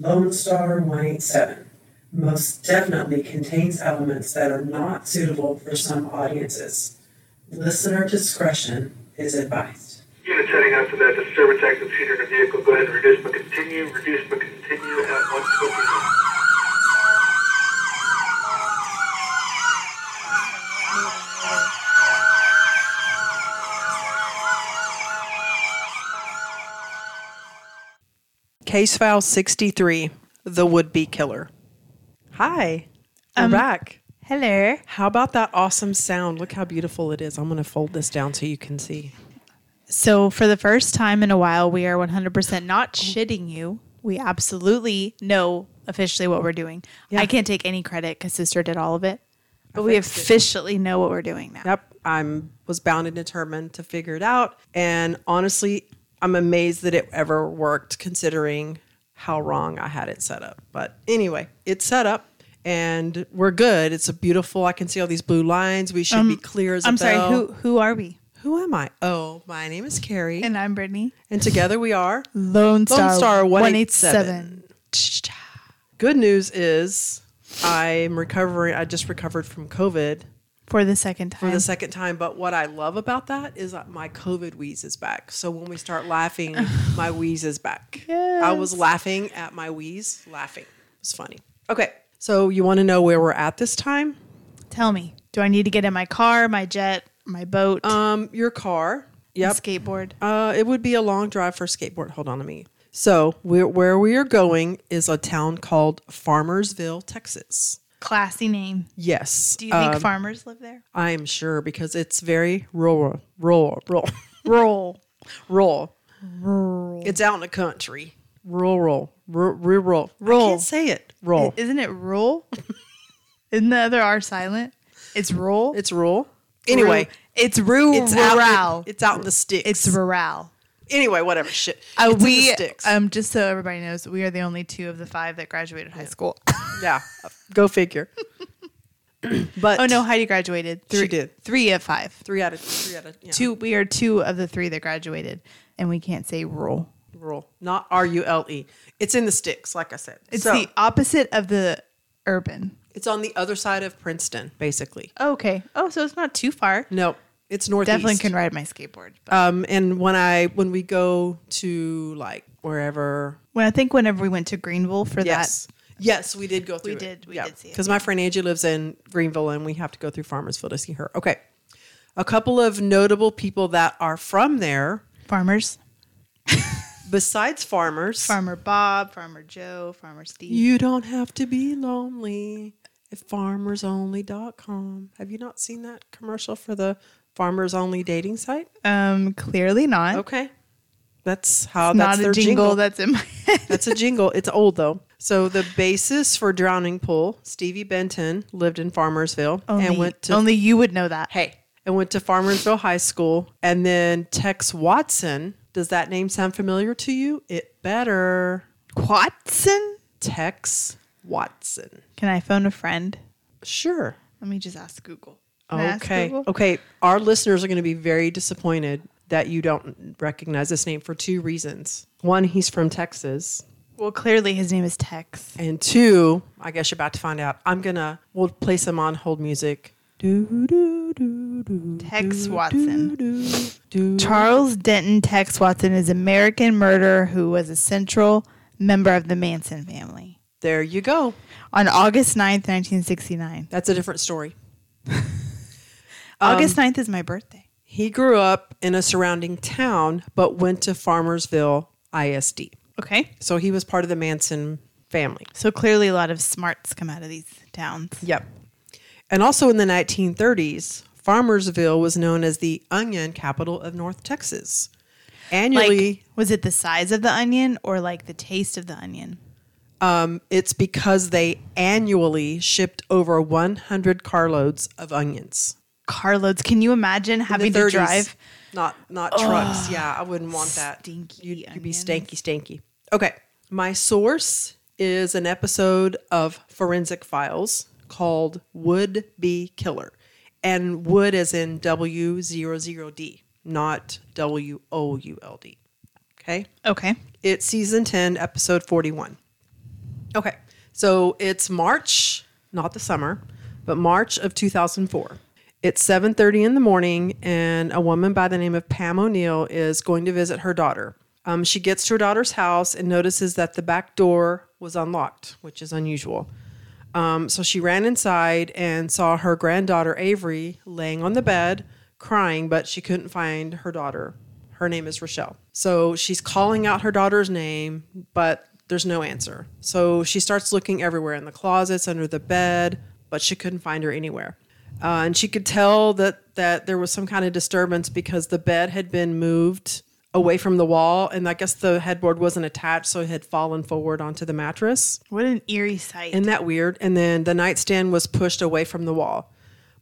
Lone Star 187 most definitely contains elements that are not suitable for some audiences. Listener discretion is advised. Unit heading out to that disturbance active seater in the vehicle. Go ahead and reduce but continue. Reduce but continue at 121. Case file 63 The Would Be Killer. Hi, we're Um, back. Hello. How about that awesome sound? Look how beautiful it is. I'm going to fold this down so you can see. So, for the first time in a while, we are 100% not shitting you. We absolutely know officially what we're doing. Yeah. I can't take any credit because sister did all of it, but we fixed it. officially know what we're doing now. Yep, I'm was bound and determined to figure it out. And honestly, I'm amazed that it ever worked considering how wrong I had it set up. But anyway, it's set up and we're good. It's a beautiful. I can see all these blue lines. We should be clear as a Um, I'm sorry. bell. Who who are we? Who am I? Oh, my name is Kerri, and, I'm Britney. And together we are Lone Star, Lone Star 187. 187. Good news is I'm recovering. I just recovered from COVID For the second time. for the second time. But what I love about that is that my COVID wheeze is back. So when we start laughing, my wheeze is back. I was laughing at my wheeze, laughing. It's funny. Okay. So you want to know where we're at this time? Tell me, do I need to get in my car, my jet, my boat, Um, your car. Yep. skateboard? Uh, it would be a long drive for skateboard. Hold on to me. So we're, where we are going is a town called Farmersville, Texas. Classy name. Yes. Do you think um, farmers live there? I am sure because it's very rural, rural, rural, Roll. rural. It's out in the country. Rural, rural, rural. rural. I can't say it. Rural. Isn't it roll? Isn't the other R silent? It's roll. It's rural. Anyway, it's rural. it's out. In, it's out in the sticks. It's rural. Anyway, whatever. Shit. Uh, It's in the we um just so everybody knows, we are the only two of the five that graduated high school. yeah. Go figure. but oh no, Heidi graduated. Three, did. three of five. three out of three out of yeah. Two. We are two of the three that graduated, and we can't say rural. rural, not R U L E. It's in the sticks, like I said. It's So, the opposite of the urban. It's on the other side of Princeton, basically. Okay. Oh, so it's not too far. No, it's northeast. Definitely can ride my skateboard. But Um, and when I when we go to like wherever, when I think whenever we went to Greenville for that. yes, yes, we did go through. We did- we did see it. because my friend Angie lives in Greenville, and we have to go through Farmersville to see her. Okay, a couple of notable people that are from there, farmers, besides farmers. Farmer Bob, Farmer Joe, Farmer Steve. You don't have to be lonely at farmersonly.com. Have you not seen that commercial for the farmers only dating site? Um, clearly not. Okay. That's how It's that's not their a jingle, that's in my head. That's a jingle. It's old though. So the basis for Drowning Pool, Stevie Benton lived in Farmersville Only, and went to only you would know that. hey and went to Farmersville High School. And then Tex Watson. Does that name sound familiar to you? It better. Watson? Tex Watson. Can I phone a friend? Sure. Let me just ask Google. Can I ask Okay. Okay. Our listeners are going to be very disappointed that you don't recognize this name for two reasons. One, he's from Texas. Well, clearly his name is Tex. And two, I guess you're about to find out. I'm going to, we'll play some on hold music. Do, do, do, do, Tex do, Watson. do, do, do. Charles Denton Tex Watson is an American murderer who was a central member of the Manson family. There you go. On August 9th, 1969. That's a different story. August 9th is my birthday. He grew up in a surrounding town, but went to Farmersville ISD. Okay. So he was part of the Manson family. So clearly a lot of smarts come out of these towns. Yep. And also in the 1930s, Farmersville was known as the onion capital of North Texas. Annually, Like, was it the size of the onion or like the taste of the onion? um, it's because they annually shipped over 100 carloads of onions. Carloads. Can you imagine having to 30s. drive? Not not trucks. Yeah, I wouldn't want that. Stinky You'd, you'd be stanky, stanky. Okay. My source is an episode of Forensic Files called Would Be Killer. And would as in W00D, not W O U L D. Okay. Okay. It's season 10, episode 41. Okay. So it's March, not the summer, but March of 2004. It's 7:30 in the morning and a woman by the name of Pam O'Neill is going to visit her daughter. Um, she gets to her daughter's house and notices that the back door was unlocked, which is unusual. Um, so she ran inside and saw her granddaughter Avery laying on the bed crying, but she couldn't find her daughter. Her name is Rochelle. So she's calling out her daughter's name, but there's no answer. So she starts looking everywhere in the closets, under the bed, but she couldn't find her anywhere. Uh, and she could tell that that there was some kind of disturbance because the bed had been moved away from the wall, and I guess the headboard wasn't attached, so it had fallen forward onto the mattress. What an eerie sight. Isn't that weird? And then the nightstand was pushed away from the wall,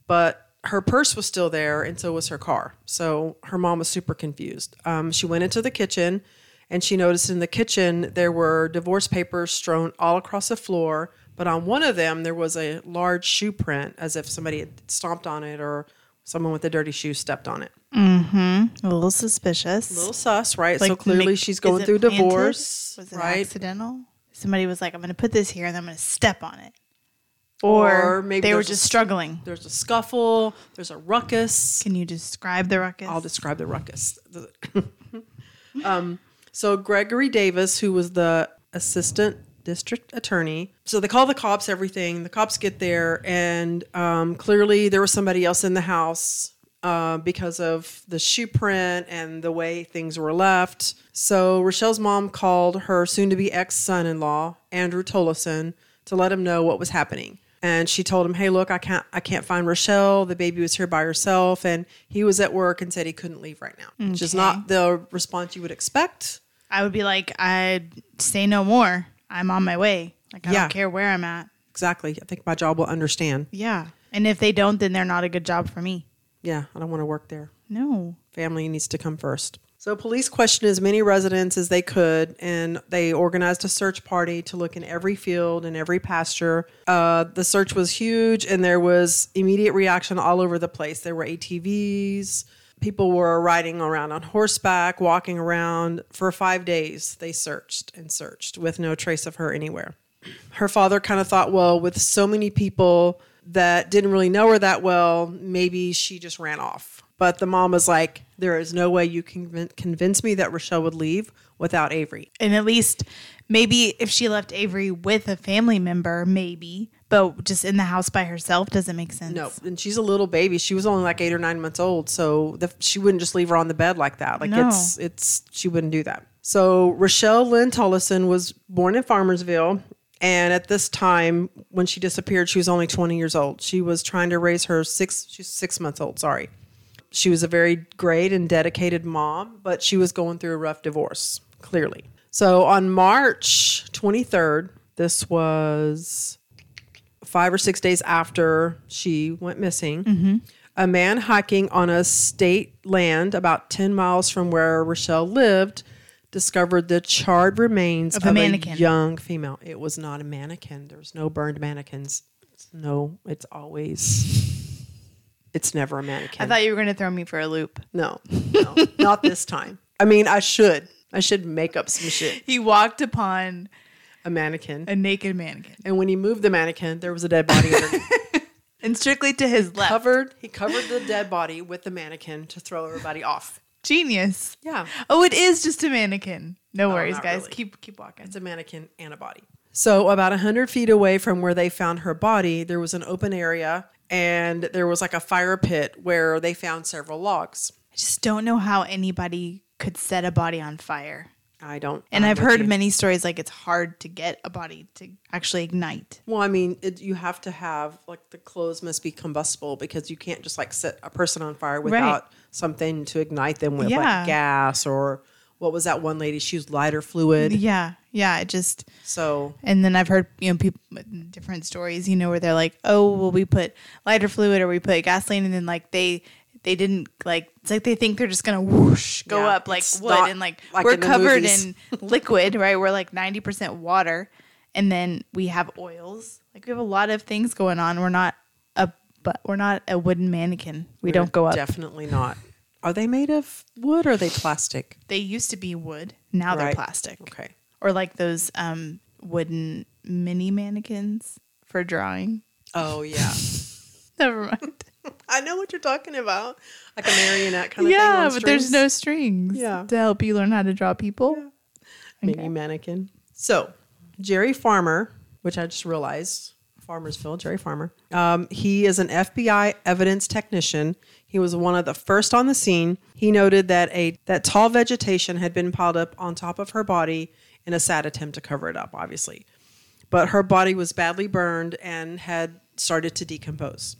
but her purse was still there, and so was her car. So her mom was super confused. Um, she went into the kitchen, and she noticed in the kitchen there were divorce papers strewn all across the floor. But on one of them, there was a large shoe print, as if somebody had stomped on it or someone with a dirty shoe stepped on it. Mm-hmm. a little suspicious. A little sus, right? so clearly make- she's going through planted? divorce, Was it right? accidental? Somebody was like, "I'm going to put this here, and I'm going to step on it," Or or, maybe they were there's a just struggling. There's a scuffle. There's a ruckus. Can you describe the ruckus? I'll describe the ruckus. um, so Gregory Davis, who was the assistant district attorney, so they call the cops. Everything the cops get there, and um, clearly there was somebody else in the house uh, because of the shoe print and the way things were left. So Rochelle's mom called her soon-to-be ex-son-in-law Andrew Tolleson to let him know what was happening and she told him, "Hey, look, I can't I can't find Rochelle. The baby was here by herself and he was at work and said he couldn't leave right now." Which is not the response you would expect. I would be like, "I'd say no more. I'm on my way. Like I Yeah. don't care where I'm at." Exactly. I think my job will understand. Yeah, and if they don't, then they're not a good job for me. Yeah, I don't want to work there. No. Family needs to come first. So police questioned as many residents as they could, and they organized a search party to look in every field and every pasture. Uh, the search was huge, and there was immediate reaction all over the place. There were ATVs. People were riding around on horseback, walking around. For five days, they searched and searched with no trace of her anywhere. Her father kind of thought, well, with so many people that didn't really know her that well, maybe she just ran off. But the mom was like, there is no way you can convince me that Rochelle would leave without Avery. And at least maybe if she left Avery with a family member, maybe, but just in the house by herself doesn't make sense. No, and she's a little baby. She was only like eight or nine months old, so the, she wouldn't just leave her on the bed like that. Like No. it's it's she wouldn't do that. So Rochelle Lynn Tolleson was born in Farmersville, and at this time when she disappeared, she was only twenty years old. She was trying to raise her six. She's six months old. Sorry. She was a very great and dedicated mom, but she was going through a rough divorce, clearly. So on March 23rd, this was five or six days after she went missing, a man hiking on a state land about 10 miles from where Rochelle lived discovered the charred remains Of of, a a, mannequin. young female. It was not a mannequin. There's no burned mannequins. It's no, it's always, it's never a mannequin. I thought you were going to throw me for a loop. no, no, not this time. I mean, I should. I should make up some shit. He walked upon A mannequin. a naked mannequin And when he moved the mannequin, there was a dead body underneath. and strictly to his left. covered he covered the dead body with the mannequin to throw everybody off. Genius. Yeah. Oh, it is just a mannequin. No worries, guys. really. Keep keep walking. It's a mannequin and a body. So about a 100 feet away from where they found her body, there was an open area and there was like a fire pit where they found several logs. I just don't know how anybody could set a body on fire. I don't And I've heard many stories like it's hard to get a body to actually ignite. Well, I mean, it, you have to have like the clothes must be combustible because you can't just like set a person on fire without something to ignite them with, Yeah. like gas or what was that one lady? She used lighter fluid. Yeah, yeah. It just So and then I've heard you know people different stories. You know where they're like, oh, well, we put lighter fluid or we put gasoline, and then like they they didn't like it's like they think they're just gonna whoosh go Yeah, up like wood and like, like we're in covered in liquid, right? We're like ninety percent water, and then we have oils. Like we have a lot of things going on. We're not a but we're not a wooden mannequin. We don't go up. Definitely not. Are they made of wood or are they plastic? they used to be wood. Now they're plastic. Okay. Or like those um wooden mini mannequins for drawing. Oh yeah. Never mind. I know what you're talking about. Like a marionette kind of thing. yeah, but there's no strings. Yeah. To help you learn how to draw people. mini Okay. mannequin. So, Jerry Farmer, which I just realized, Farmersville, Jerry Farmer. Um, he is an FBI evidence technician. He was one of the first on the scene. He noted that a that tall vegetation had been piled up on top of her body in a sad attempt to cover it up, obviously. But her body was badly burned and had started to decompose.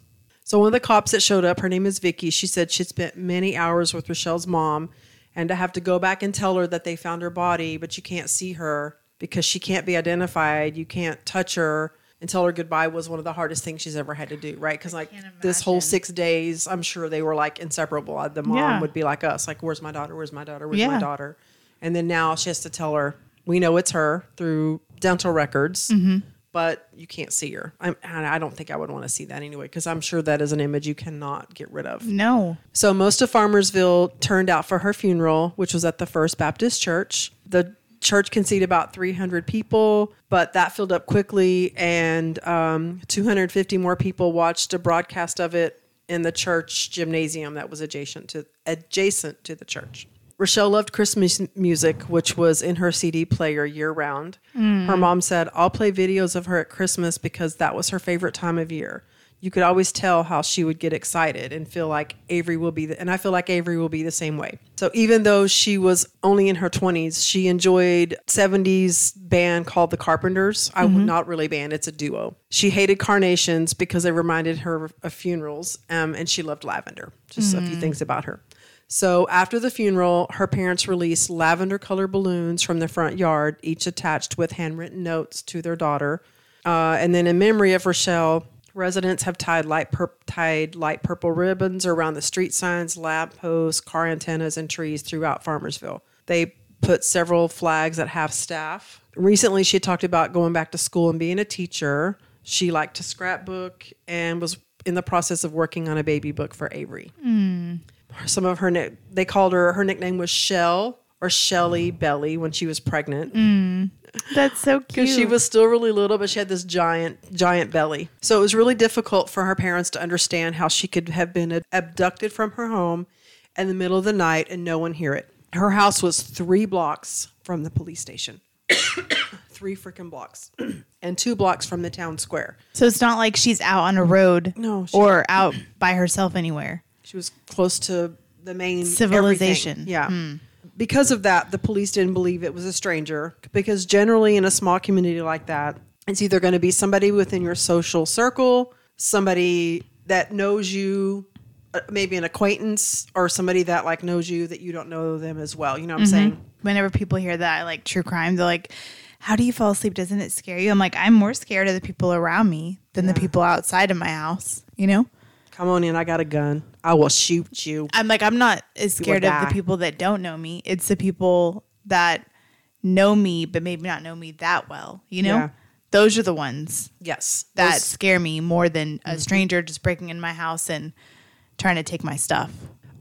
So one of the cops that showed up, her name is Vicky. She said she'd spent many hours with Rochelle's mom, and to have to go back and tell her that they found her body, but you can't see her because she can't be identified. You can't touch her and tell her goodbye was one of the hardest things she's ever had to do. Right? Because like this whole six days, I'm sure they were like inseparable. Uh, The mom Yeah. would be like us, like, "Where's my daughter? Where's my daughter? Where's my daughter?" And then now she has to tell her, "We know it's her through dental records." Mm-hmm. But you can't see her. I'm, and I don't think I would want to see that anyway because I'm sure that is an image you cannot get rid of. No. So most of Farmersville turned out for her funeral, which was at the First Baptist Church. The church can seat about 300 people, but that filled up quickly, and um, 250 more people watched a broadcast of it in the church gymnasium that was adjacent to adjacent to the church. Rochelle loved Christmas music, which was in her CD player year round. Her mm. mom said, I'll play videos of her at Christmas because that was her favorite time of year. You could always tell how she would get excited and feel like Avery will be, the, and I feel like Avery will be the same way. So even though she was only in her 20s, she enjoyed 70s band called the Carpenters. I would mm-hmm. not really band, it's a duo. She hated carnations because they reminded her of funerals, um, and she loved lavender. Just a few mm. things about her. So after the funeral, her parents released lavender colored balloons from the front yard, each attached with handwritten notes to their daughter. Uh, and then in memory of Rochelle, residents have tied light, pur- tied light purple ribbons around the street signs, lamp posts, car antennas, and trees throughout Farmersville. They put several flags at half staff. Recently, she talked about going back to school and being a teacher. She liked to scrapbook and was in the process of working on a baby book for Avery some of her nick they called her her nickname was Shell or Shelly mm. Belly when she was pregnant. Mm. That's so cute. she was still really little but she had this giant giant belly. So it was really difficult for her parents to understand how she could have been abducted from her home in the middle of the night and no one hear it. Her house was three blocks from the police station. Three freaking blocks and two blocks from the town square. So it's not like she's out on a road No, or out by herself anywhere. She was close to the main Civilization. everything. Yeah. Because of that, the police didn't believe it was a stranger because generally in a small community like that, it's either going to be somebody within your social circle, somebody that knows you, uh, maybe an acquaintance, or somebody that like knows you that you don't know them as well. You know what I'm saying? Whenever people hear that, like true crime, they're like, How do you fall asleep? Doesn't it scare you? I'm like, I'm more scared of the people around me than the people outside of my house, you know? Come on in, I got a gun. I will shoot you. I'm like, I'm not as scared of die. the people that don't know me. It's the people that know me, but maybe not know me that well, you know? Yeah. Those are the ones Yes. that Those- scare me more than a stranger just breaking in my house and trying to take my stuff.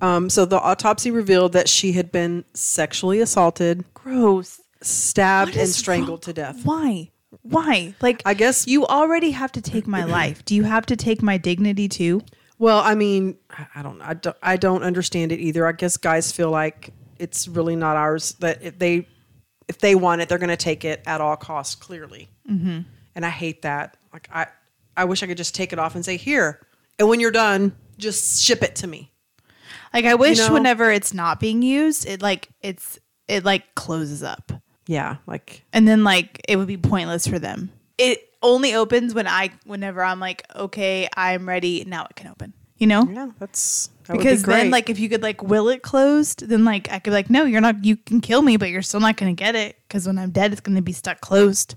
um, so the autopsy revealed that she had been sexually assaulted, Gross. stabbed, and strangled wrong- to death. Why? Why? Like, I guess- you already have to take my life. Do you have to take my dignity too? Well, I mean, I- don't, I don't, I don't understand it either. I guess guys feel like it's really not ours. That if they, if they want it, they're going to take it at all costs. Clearly, mm-hmm. and I hate that. Like I, I wish I could just take it off and say here, and when you're done, just ship it to me. Like, I wish know- whenever it's not being used, it like it's it like closes up, Yeah, like and then like it would be pointless for them. It only opens when I, whenever I'm like, okay, I'm ready. Now it can open. You know. yeah, that's that would be Because then, like, if you could like will it closed, then like I could be like, no, you're not. You can kill me, but you're still not going to get it because when I'm dead, it's going to be stuck closed.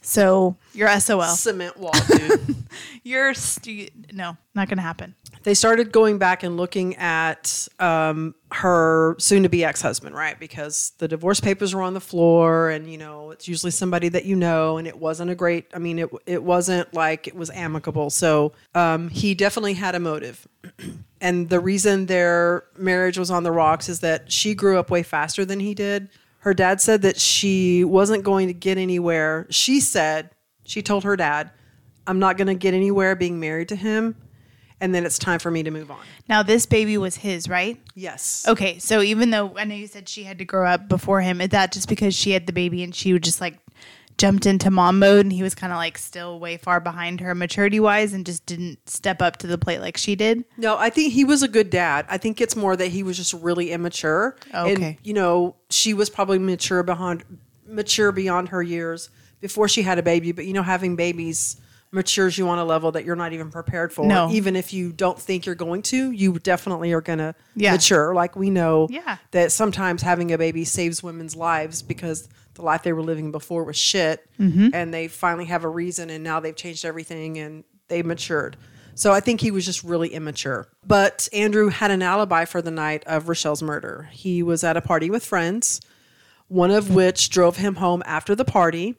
So you're SOL. cement wall, dude. You're st- no, not going to happen. They started going back and looking at um, her soon-to-be ex-husband, right? Because the divorce papers were on the floor, and you know it's usually somebody that you know, and it wasn't a great. I mean, it it wasn't like it was amicable. So um, he definitely had a motive, and the reason their marriage was on the rocks is that she grew up way faster than he did. Her dad said that she wasn't going to get anywhere. She said, she told her dad, I'm not going to get anywhere being married to him. And then it's time for me to move on. Now this baby was his, right? Yes. Okay, so even though I know you said she had to grow up before him, is that just because she had the baby and she would just like jumped into mom mode and he was kind of like still way far behind her maturity wise and just didn't step up to the plate like she did? No, I think he was a good dad. I think it's more that he was just really immature. Okay. And, you know, she was probably mature beyond mature beyond her years before she had a baby, but you know having babies matures you on a level that you're not even prepared for. No. Even if you don't think you're going to, you definitely are going to Yeah. mature. Like we know Yeah. that sometimes having a baby saves women's lives because the life they were living before was shit Mm-hmm. and they finally have a reason and now they've changed everything and they matured. So I think he was just really immature. But Andrew had an alibi for the night of Rochelle's murder. He was at a party with friends, one of which drove him home after the party,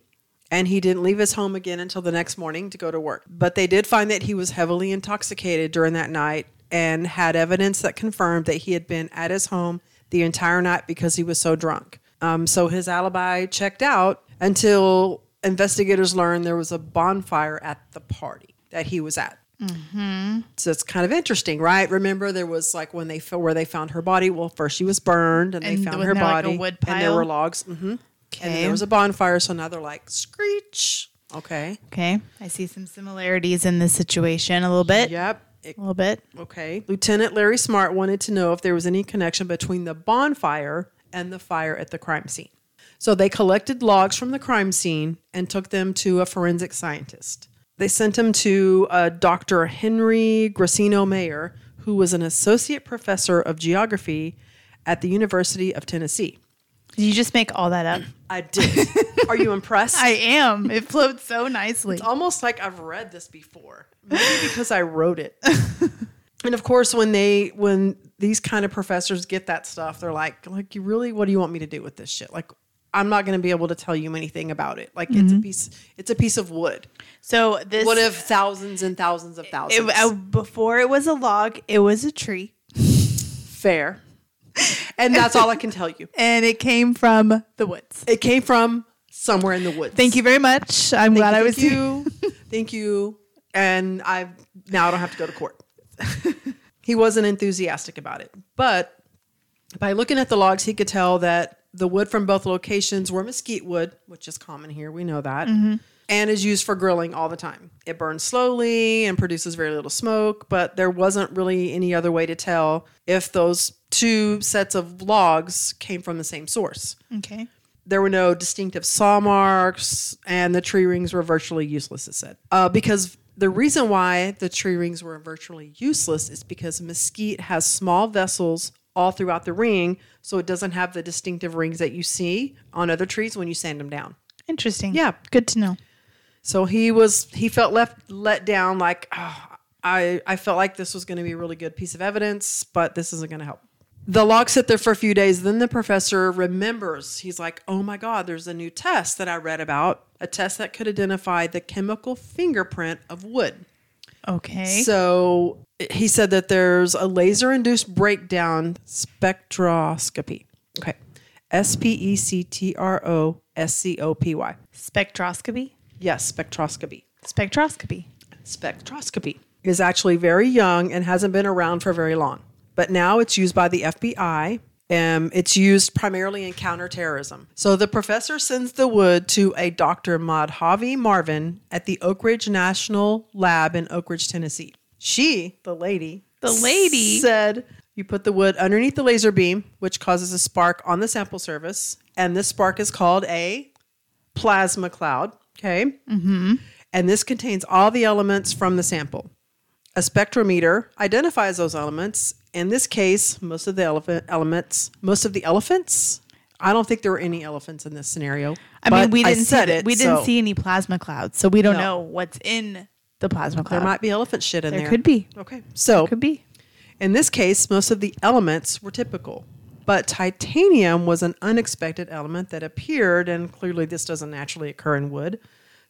and he didn't leave his home again until the next morning to go to work. But they did find that he was heavily intoxicated during that night and had evidence that confirmed that he had been at his home the entire night because he was so drunk. Um, so his alibi checked out until investigators learned there was a bonfire at the party that he was at. So it's kind of interesting, right? Remember, there was like when they where they found her body. Well, first she was burned, and, And they found her like, body, wood and there were logs. Hmm And Okay. there was a bonfire. So now they're like screech. Okay. Okay, I see some similarities in this situation a little bit. Yep. It- A little bit. okay. Lieutenant Larry Smart wanted to know if there was any connection between the bonfire and the fire at the crime scene. So they collected logs from the crime scene and took them to a forensic scientist. They sent him to uh, Dr. Henry Grissino-Mayer, who was an associate professor of geography at the University of Tennessee. Did you just make all that up? I did. Are you impressed? I am. It flowed so nicely. It's almost like I've read this before. Maybe because I wrote it. and of course, when they when these kind of professors get that stuff, they're like, like you really, what do you want me to do with this shit? Like, I'm not going to be able to tell you anything about it. Like, it's a piece, it's a piece of wood. So this One of thousands and thousands of it, thousands. uh, before it was a log, it was a tree, Fair. And that's all I can tell you. and it came from the woods. It came from somewhere in the woods. Thank you very much. I'm glad I was Thank here. you. Thank you. And I now I don't have to go to court. he wasn't enthusiastic about it. But by looking at the logs, he could tell that the wood from both locations were mesquite wood, which is common here. We know that. Mm-hmm. And is used for grilling all the time. It burns slowly and produces very little smoke, but there wasn't really any other way to tell if those two sets of logs came from the same source Okay. there were no distinctive saw marks, and the tree rings were virtually useless, it said. Uh, because the reason why the tree rings were virtually useless is because mesquite has small vessels all throughout the ring, so it doesn't have the distinctive rings that you see on other trees when you sand them down. Interesting. Yeah. Good to know. So he was he felt left let down like "Oh, I I felt like this was going to be a really good piece of evidence, but this isn't going to help. The logs sit there for a few days. Then the professor remembers. He's like, "Oh my God, there's a new test that I read about. A test that could identify the chemical fingerprint of wood." Okay. So he said that there's a laser induced breakdown spectroscopy. Okay. S P E C T R O S C O P Y. Spectroscopy. Yes, spectroscopy. Spectroscopy. spectroscopy is actually very young and hasn't been around for very long. But now it's used by the FBI. Um, it's used primarily in counterterrorism. So the professor sends the wood to a Dr. Madhavi Martin at the Oak Ridge National Lab in Oak Ridge, Tennessee. She, the lady, The lady? said you put the wood underneath the laser beam, which causes a spark on the sample surface, and this spark is called a plasma cloud. Okay. Mm-hmm. And this contains all the elements from the sample. A spectrometer identifies those elements. In this case, most of the elephant elements, most of the elephants. I don't think there were any elephants in this scenario. I mean, we didn't see it. We didn't so see any plasma clouds, so we don't No. know what's in the plasma cloud. There might be elephant shit in There there. could be. Okay. So Could be. In this case, most of the elements were typical, but titanium was an unexpected element that appeared, and clearly this doesn't naturally occur in wood.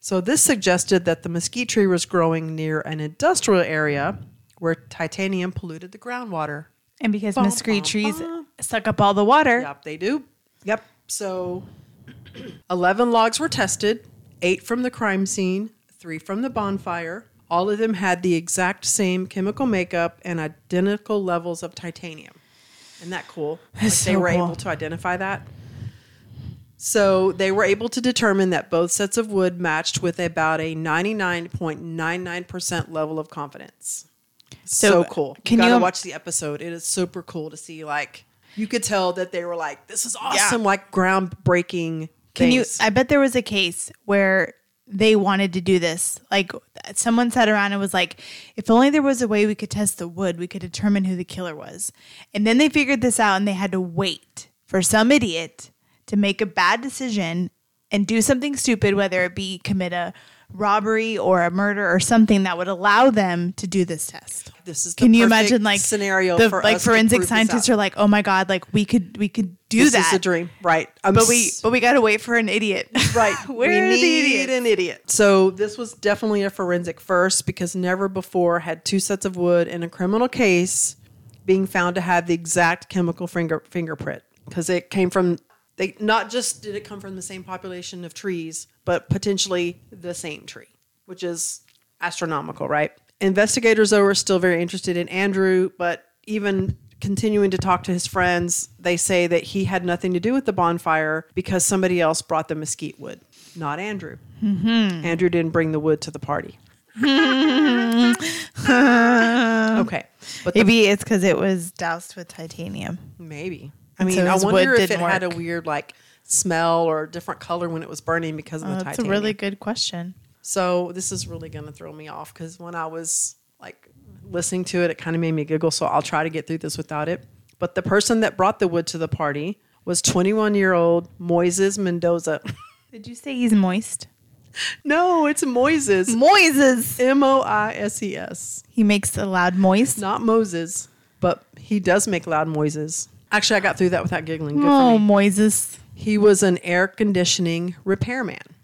So this suggested that the mesquite tree was growing near an industrial area where titanium polluted the groundwater. And because Bum, mesquite bum, trees bum. suck up all the water, Yep, they do. Yep. So 11 logs were tested, eight from the crime scene, three from the bonfire. All of them had the exact same chemical makeup and identical levels of titanium. Isn't that cool? Like they were cool. able to identify that. So they were able to determine that both sets of wood matched with about a 99.99% level of confidence. So, So, cool. can you gotta you- watch the episode. It is super cool to see like you could tell that they were like, this is awesome, like groundbreaking Can you? I bet there was a case where they wanted to do this. Like someone sat around and was like, "If only there was a way we could test the wood, we could determine who the killer was." And then they figured this out, and they had to wait for some idiot to make a bad decision and do something stupid, whether it be commit a robbery or a murder or something that would allow them to do this test. this is the Can you imagine like scenario the, for like forensic scientists are like, "Oh my god, like we could we could do this that." This is a dream, right? I'm But we but we got to wait for an idiot. right. Where we need an idiot. So this was definitely a forensic first because never before had two sets of wood in a criminal case being found to have the exact chemical finger fingerprint because it came from they not just did it come from the same population of trees, but potentially the same tree, which is astronomical, right? Investigators though are still very interested in Andrew, but even continuing to talk to his friends, they say that he had nothing to do with the bonfire because somebody else brought the mesquite wood, not Andrew. Mm-hmm. Andrew didn't bring the wood to the party. okay, but the Maybe it's because it was doused with titanium. Maybe. I mean, so I wonder if it didn't had a weird like smell or a different color when it was burning because of the Oh, that's a really good question. So this is really going to throw me off because when I was like listening to it, it kind of made me giggle. So I'll try to get through this without it. But the person that brought the wood to the party was 21 year old Moises Mendoza. Did you say he's moist? no, it's Moises. Moises. M O I S E S. He makes a loud moist. Not Moses, but he does make loud noises. Actually, I got through that without giggling. Good Oh. Moises. He was an air conditioning repairman,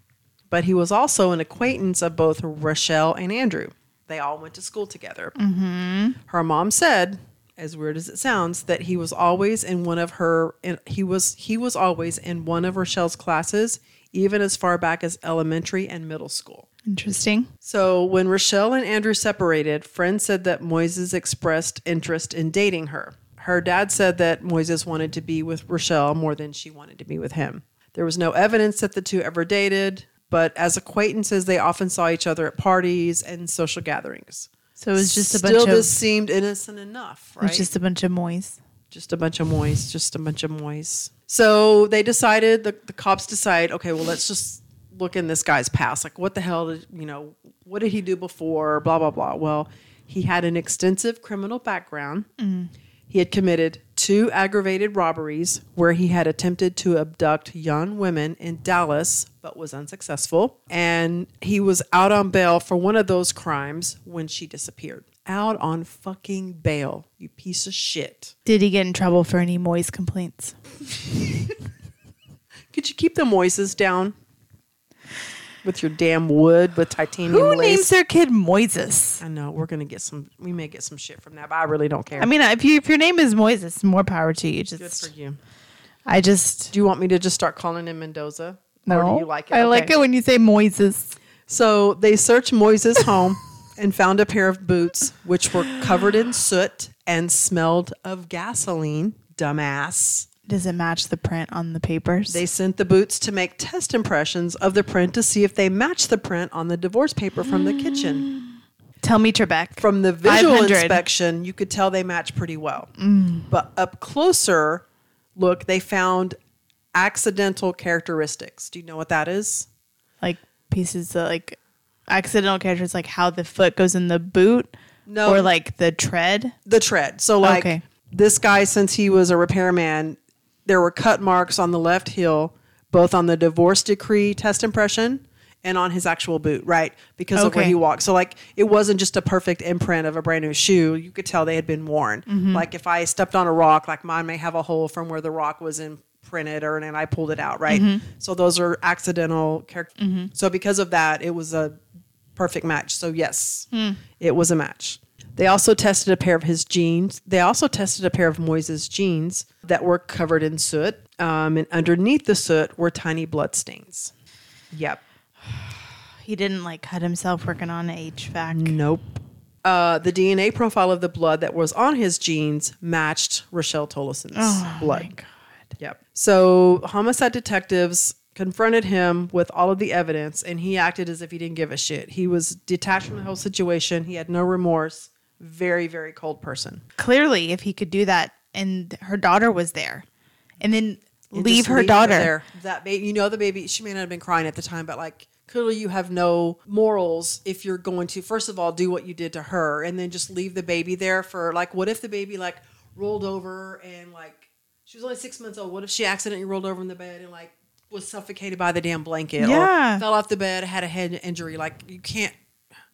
but he was also an acquaintance of both Rochelle and Andrew. They all went to school together. Mm-hmm. Her mom said, as weird as it sounds, that he was always in one of her. In, he was he was always in one of Rochelle's classes, even as far back as elementary and middle school. Interesting. So when Rochelle and Andrew separated, friends said that Moises expressed interest in dating her. Her dad said that Moises wanted to be with Rochelle more than she wanted to be with him. There was no evidence that the two ever dated, but as acquaintances, they often saw each other at parties and social gatherings. So it was just a Still, bunch of. Still this seemed innocent enough, It right? was just a bunch of moist. just a bunch of moist, just a bunch of moist. So they decided, the, the cops decide, okay, well, let's just look in this guy's past. Like, what the hell did, you know, what did he do before? Blah, blah, blah. Well, he had an extensive criminal background. Mm. He had committed two aggravated robberies where he had attempted to abduct young women in Dallas, but was unsuccessful. And he was out on bail for one of those crimes when she disappeared. Out on fucking bail, you piece of shit. Did he get in trouble for any moist complaints? Could you keep the Moises down with your damn wood with titanium Who lace? names their kid Moises? I know we're gonna get some. We may get some shit from that, but I really don't care. I mean, if you if your name is Moises, more power to you. Just good for you. I just Do you want me to just start calling him Mendoza? no. Or do you like it? I like it when you say Moises. So they searched Moises' home and found a pair of boots which were covered in soot and smelled of gasoline. Dumbass. Does it match the print on the papers? They sent the boots to make test impressions of the print to see if they matched the print on the divorce paper from the kitchen. Tell me, Trebek. From the visual 500. inspection, you could tell they match pretty well. But up closer look, they found accidental characteristics. Do you know what that is? like pieces of like accidental characteristics, like how the foot goes in the boot, No. or like the tread. the tread. So like Okay. this guy, since he was a repairman, there were cut marks on the left heel, both on the divorce decree test impression and on his actual boot, right? Because of where he walked. So like it wasn't just a perfect imprint of a brand new shoe. You could tell they had been worn. Mm-hmm. Like if I stepped on a rock, like mine may have a hole from where the rock was imprinted or and I pulled it out, right? Mm-hmm. So those are accidental character. So because of that, it was a perfect match. So yes, it was a match. They also tested a pair of his jeans. They also tested a pair of Moises' jeans that were covered in soot. Um, and underneath the soot were tiny blood stains. Yep. He didn't like cut himself working on HVAC. Nope. Uh, the DNA profile of the blood that was on his jeans matched Rochelle Tolleson's Oh blood. my god. Yep. So homicide detectives confronted him with all of the evidence, and he acted as if he didn't give a shit. He was detached from the whole situation. He had no remorse. Very, very cold person. Clearly, if he could do that, and her daughter was there, and then And leave just her daughter. there. That baby, you know, the baby. She may not have been crying at the time, but like clearly, you have no morals if you're going to first of all do what you did to her, and then just leave the baby there for like, what if the baby like rolled over and like she was only six months old? What if she accidentally rolled over in the bed and like was suffocated by the damn blanket Yeah. or fell off the bed, had a head injury? Like you can't.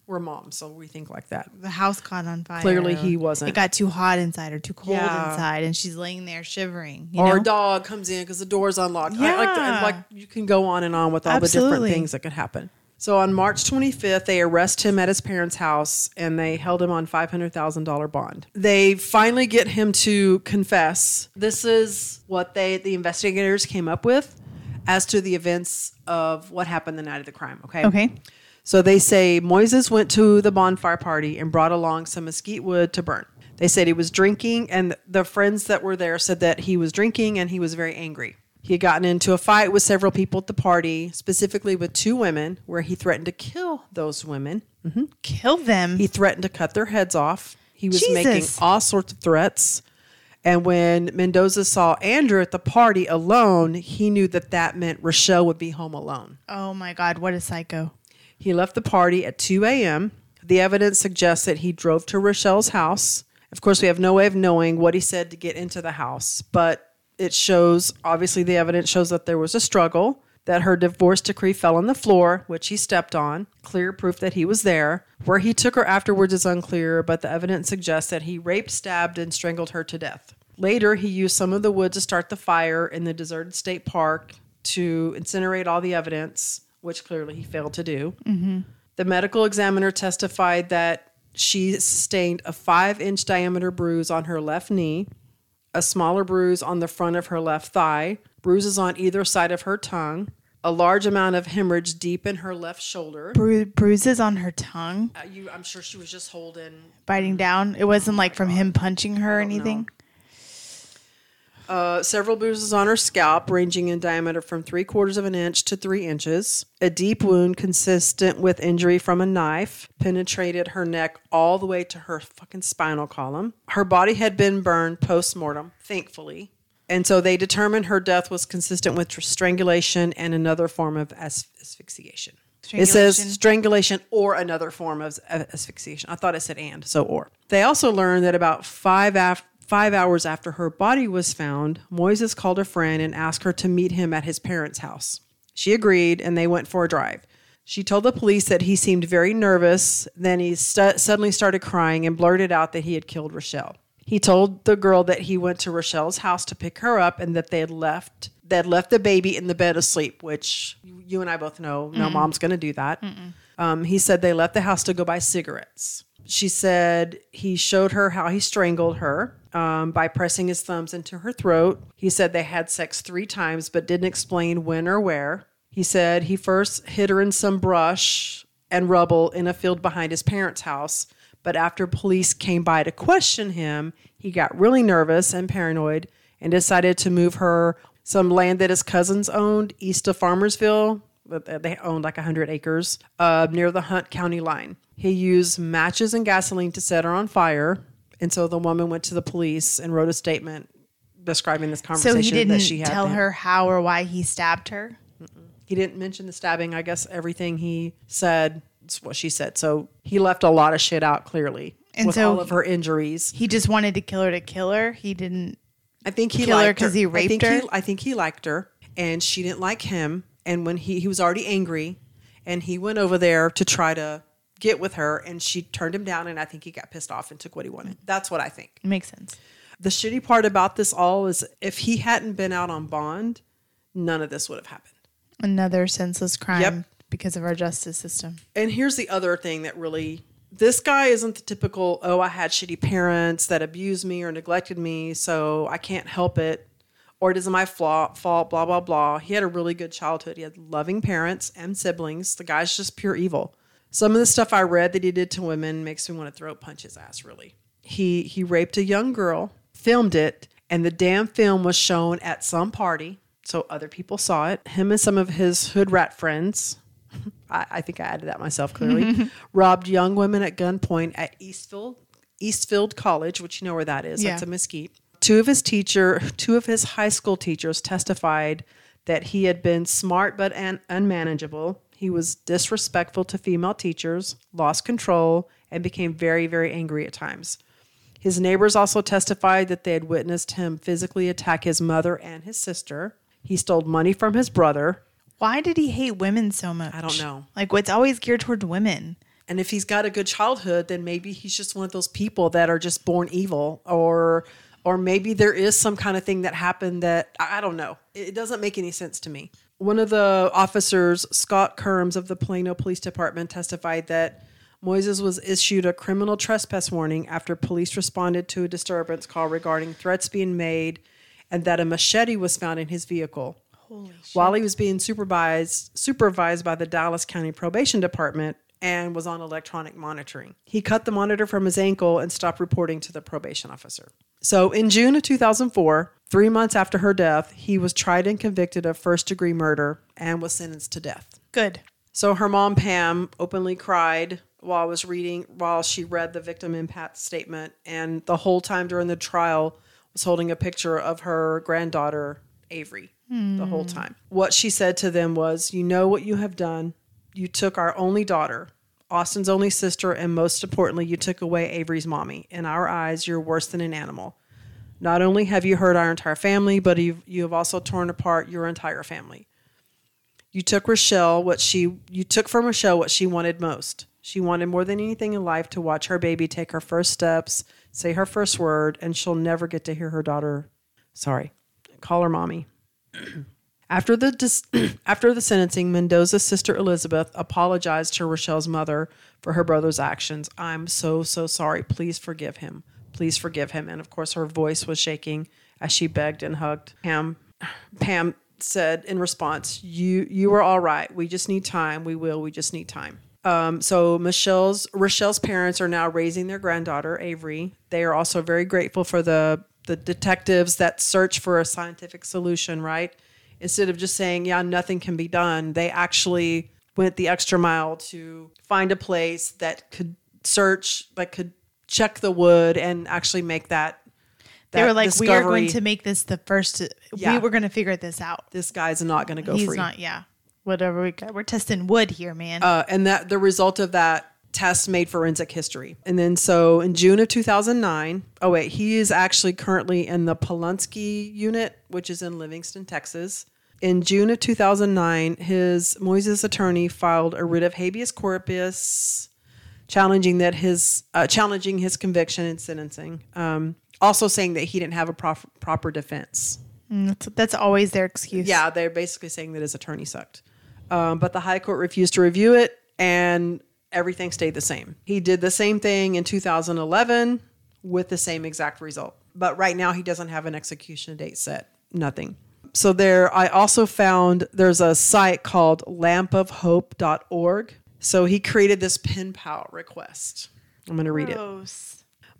We're moms, so we think like that. The house caught on fire. Clearly he wasn't. It got too hot inside or too cold Yeah. inside, and she's laying there shivering. You or know? a dog comes in because the door's unlocked. I like, the, Yeah. like you can go on and on with all the different things that could happen. So on March 25th, they arrest him at his parents' house and they held him on $500,000 bond. They finally get him to confess. This is what they the investigators came up with as to the events of what happened the night of the crime, okay? Okay. So they say Moises went to the bonfire party and brought along some mesquite wood to burn. They said he was drinking, and the friends that were there said that he was drinking and he was very angry. He had gotten into a fight with several people at the party, specifically with two women, where he threatened to kill those women. Mm-hmm. Kill them. He threatened to cut their heads off. He was making all sorts of threats. And when Mendoza saw Andrew at the party alone, he knew that that meant Rochelle would be home alone. oh my god, what a psycho. He left the party at 2 a.m. The evidence suggests that he drove to Rochelle's house. Of course, we have no way of knowing what he said to get into the house, but it shows obviously, the evidence shows that there was a struggle, that her divorce decree fell on the floor, which he stepped on. Clear proof that he was there. Where he took her afterwards is unclear, but the evidence suggests that he raped, stabbed, and strangled her to death. Later, he used some of the wood to start the fire in the deserted state park to incinerate all the evidence, which clearly he failed to do. Mm-hmm. The medical examiner testified that she sustained a five inch diameter bruise on her left knee, a smaller bruise on the front of her left thigh, bruises on either side of her tongue, a large amount of hemorrhage deep in her left shoulder. Bru- bruises on her tongue, Uh, you, I'm sure she was just holding biting down. It wasn't like from him punching her or anything. Uh, several bruises on her scalp, ranging in diameter from three quarters of an inch to three inches. A deep wound consistent with injury from a knife penetrated her neck all the way to her fucking spinal column. Her body had been burned post mortem, thankfully. And so they determined her death was consistent with strangulation and another form of as- asphyxiation. It says Strangulation. or another form of asphyxiation. I thought it said and, so or. They also learned that about five af- five hours after her body was found, Moises called a friend and asked her to meet him at his parents' house. She agreed, and they went for a drive. She told the police that he seemed very nervous. Then he stu- suddenly started crying and blurted out that he had killed Rochelle. He told the girl that he went to Rochelle's house to pick her up and that they had left they had left the baby in the bed asleep, which you and I both know no mom's going to do that. Um, he said they left the house to go buy cigarettes. She said he showed her how he strangled her um, by pressing his thumbs into her throat. He said they had sex three times, but didn't explain when or where. He said he first hit her in some brush and rubble in a field behind his parents' house. But after police came by to question him, he got really nervous and paranoid and decided to move her some land that his cousins owned east of Farmersville. They owned like 100 acres uh, near the Hunt County line. He used matches and gasoline to set her on fire. And so the woman went to the police and wrote a statement describing this conversation So he didn't that she had. tell her how or why he stabbed her. He didn't mention the stabbing. I guess everything he said is what she said. So he left a lot of shit out clearly And with so all of her injuries. He just wanted to kill her to kill her. He didn't. I think he kill her liked 'cause he I raped think her? He, I think he liked her, and she didn't like him. And when he he was already angry, and he went over there to try to get with her, and she turned him down. And I think he got pissed off and took what he wanted. That's what I think. Makes sense. The shitty part about this all is if he hadn't been out on bond, none of this would have happened. Another senseless crime Yep. Because of our justice system. And here's the other thing that really this guy isn't the typical, oh, I had shitty parents that abused me or neglected me, so I can't help it. or it isn't my flaw, fault, blah, blah, blah. He had a really good childhood. He had loving parents and siblings. The guy's just pure evil. Some of the stuff I read that he did to women makes me want to throw punch his ass, really. He, he raped a young girl, filmed it, and the damn film was shown at some party. So other people saw it. Him and some of his hood rat friends, I, I think I added that myself clearly, robbed young women at gunpoint at Eastfield, Eastfield College, which you know where that is. Yeah. That's a Mesquite. Two of his teacher, two of his high school teachers testified that he had been smart but un- unmanageable. He was disrespectful to female teachers, lost control, and became very, very angry at times. His neighbors also testified that they had witnessed him physically attack his mother and his sister. He stole money from his brother. Why did he hate women so much? I don't know. Like, what's always geared towards women? And if he's got a good childhood, then maybe he's just one of those people that are just born evil or or maybe there is some kind of thing that happened that I I don't know. It doesn't make any sense to me. One of the officers, Scott Kerms of the Plano Police Department, testified that Moises was issued a criminal trespass warning after police responded to a disturbance call regarding threats being made and that a machete was found in his vehicle. While he was being supervised supervised by the Dallas County Probation Department and was on electronic monitoring. He cut the monitor from his ankle and stopped reporting to the probation officer. So in June of 2004, 3 months after her death, he was tried and convicted of first-degree murder and was sentenced to death. Good. So her mom Pam openly cried while I was reading while she read the victim impact statement and the whole time during the trial was holding a picture of her granddaughter Avery the whole hmm. time. What she said to them was, "You know what you have done. You took our only daughter, Austin's only sister, and most importantly, you took away Avery's mommy. In our eyes, you're worse than an animal. Not only have you hurt our entire family, but you've, you have also torn apart your entire family. You took Rochelle what she you took from Rochelle what she wanted most. She wanted more than anything in life to watch her baby take her first steps, say her first word, and she'll never get to hear her daughter sorry, call her mommy. After the dis- after the sentencing, Mendoza's sister Elizabeth apologized to Rochelle's mother for her brother's actions. I'm so so sorry. Please forgive him. Please forgive him. And of course, her voice was shaking as she begged and hugged Pam. Pam said in response, "You you were all right. We just need time. We will. We just need time." Um, so Michelle's Rochelle's parents are now raising their granddaughter Avery. They are also very grateful for the the detectives that search for a scientific solution. Right, instead of just saying, "Yeah, nothing can be done," they actually went the extra mile to find a place that could search, that could check the wood and actually make that. They were like, we are going to make this the first. Yeah. We were going to figure this out. This guy's not going to go He's free. not. Yeah. Whatever we got. We're testing wood here, man. uh, and that the result of that test made forensic history. And then so in June of 2009, oh wait, he is actually currently in the Polunsky unit, which is in Livingston, Texas. In June of 2009, his Moises attorney filed a writ of habeas corpus challenging that his uh, challenging his conviction and sentencing. Um, also saying that he didn't have a prof- proper defense. that's, that's always their excuse. Yeah, they're basically saying that his attorney sucked. Um, but the High Court refused to review it, and everything stayed the same. He did the same thing in 2011 with the same exact result. But right now, he doesn't have an execution date set. Nothing. So there, I also found there's a site called lampofhope.org. So he created this pen pal request. I'm going to read it.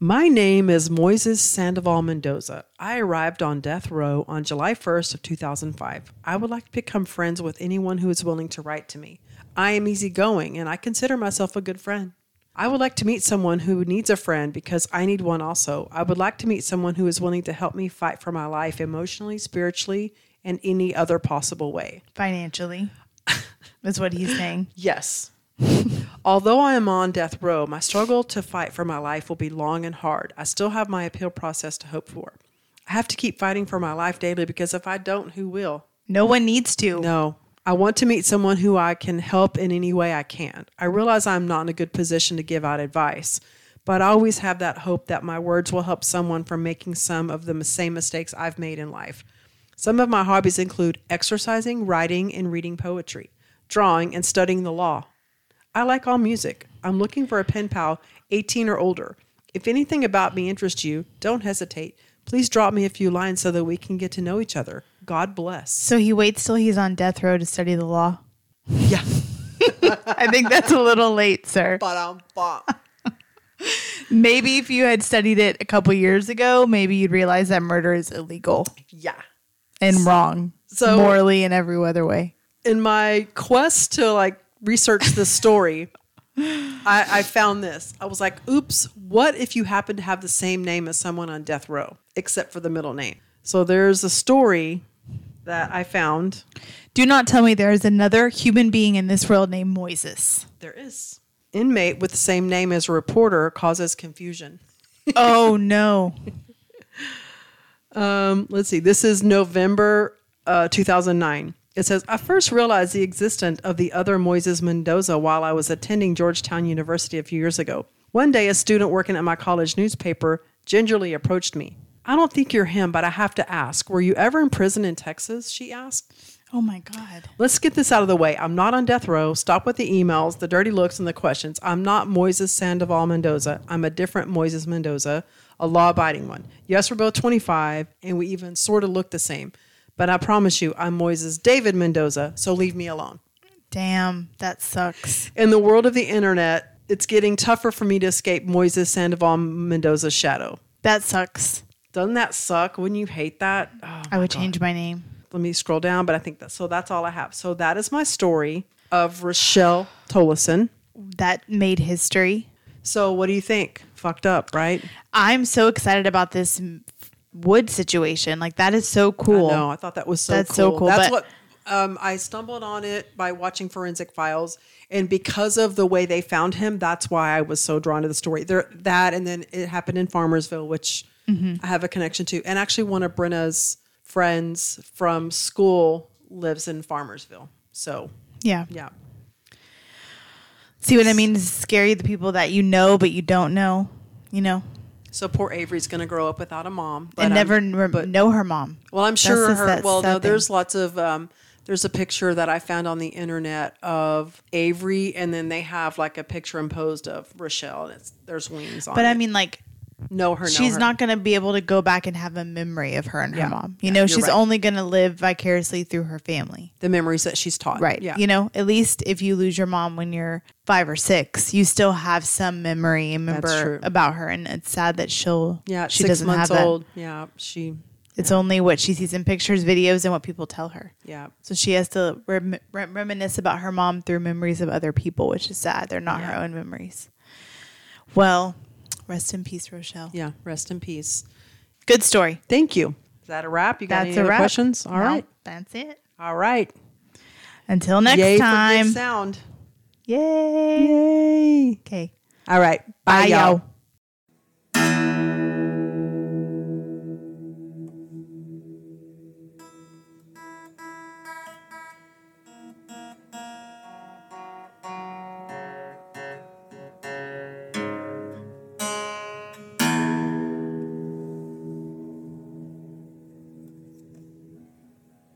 My name is Moises Sandoval Mendoza. I arrived on death row on July 1st of 2005. I would like to become friends with anyone who is willing to write to me. I am easygoing and I consider myself a good friend. I would like to meet someone who needs a friend because I need one also. I would like to meet someone who is willing to help me fight for my life emotionally, spiritually, and any other possible way. Financially. That's what he's saying. Yes. Although I am on death row, my struggle to fight for my life will be long and hard. I still have my appeal process to hope for. I have to keep fighting for my life daily because if I don't, who will? No one needs to. No. I want to meet someone who I can help in any way I can. I realize I'm not in a good position to give out advice, but I always have that hope that my words will help someone from making some of the same mistakes I've made in life. Some of my hobbies include exercising, writing, and reading poetry, drawing, and studying the law. I like all music. I'm looking for a pen pal 18 or older. If anything about me interests you, don't hesitate. Please drop me a few lines so that we can get to know each other. God bless. So he waits till he's on death row to study the law. Yeah. I think that's a little late, sir. Ba-dum-bum. Maybe if you had studied it a couple years ago, maybe you'd realize that murder is illegal Yeah. and wrong. So- morally in every other way. in my quest to like research this story, I, I found this. I was like, oops, what if you happen to have the same name as someone on death row, except for the middle name? So there's a story that I found. Do not tell me there is another human being in this world named Moises. There is. Inmate with the same name as a reporter causes confusion. oh no. Um, let's see. This is November uh, 2009. It says, I first realized the existence of the other Moises Mendoza while I was attending Georgetown University a few years ago. One day, a student working at my college newspaper gingerly approached me. I don't think you're him, but I have to ask, were you ever in prison in Texas? She asked. Oh my God. Let's get this out of the way. I'm not on death row. Stop with the emails, the dirty looks, and the questions. I'm not Moises Sandoval Mendoza. I'm a different Moises Mendoza, a law abiding one. Yes, we're both 25, and we even sort of look the same. But I promise you, I'm Moises David Mendoza, so leave me alone. Damn, that sucks. In the world of the internet, it's getting tougher for me to escape Moises Sandoval Mendoza's shadow. That sucks. Doesn't that suck? Wouldn't you hate that? Oh, I would change my name. let me scroll down, but I think that so that's all I have. So that is my story of Rochelle Tolleson. That made history. So what do you think? Fucked up, right? I'm so excited about this wood situation. Like that is so cool. No, I thought that was so That's cool. so cool, That's what um, I stumbled on it by watching Forensic Files, and because of the way they found him, that's why I was so drawn to the story. There, that, and then it happened in Farmersville, which Mm-hmm. I have a connection to, and actually one of Brenna's friends from school lives in Farmersville. So Yeah. yeah, See what I mean? It's scary the people that you know but you don't know, you know, so poor Avery's going to grow up without a mom and never rem- but- know her mom. Well, I'm sure just her. that Well, no, thing. there's lots of. Um, there's a picture that I found on the internet of Avery, and then they have like a picture imposed of Rochelle, and it's there's wings on. But it. I mean, like, know her. Know she's her. not going to be able to go back and have a memory of her and her Yeah. mom. You Yeah, know, she's right. only going to live vicariously through her family. the memories that she's taught. Right. Yeah. You know, at least if you lose your mom when you're five or six, you still have some memory and remember about her. And it's sad that she'll, yeah. she six doesn't months have old. Yeah. She. that. It's only what she sees in pictures, videos, and what people tell her. Yeah. So she has to rem- rem- reminisce about her mom through memories of other people, which is sad. They're not her own memories. Well, rest in peace, Rochelle. Yeah. Rest in peace. Good story. Thank you. Is that a wrap? You got That's any a other wrap. questions? All No, right. That's it. All right. Until next Yay for time. good sound. Yay. Yay. Okay. All right. Bye, y'all.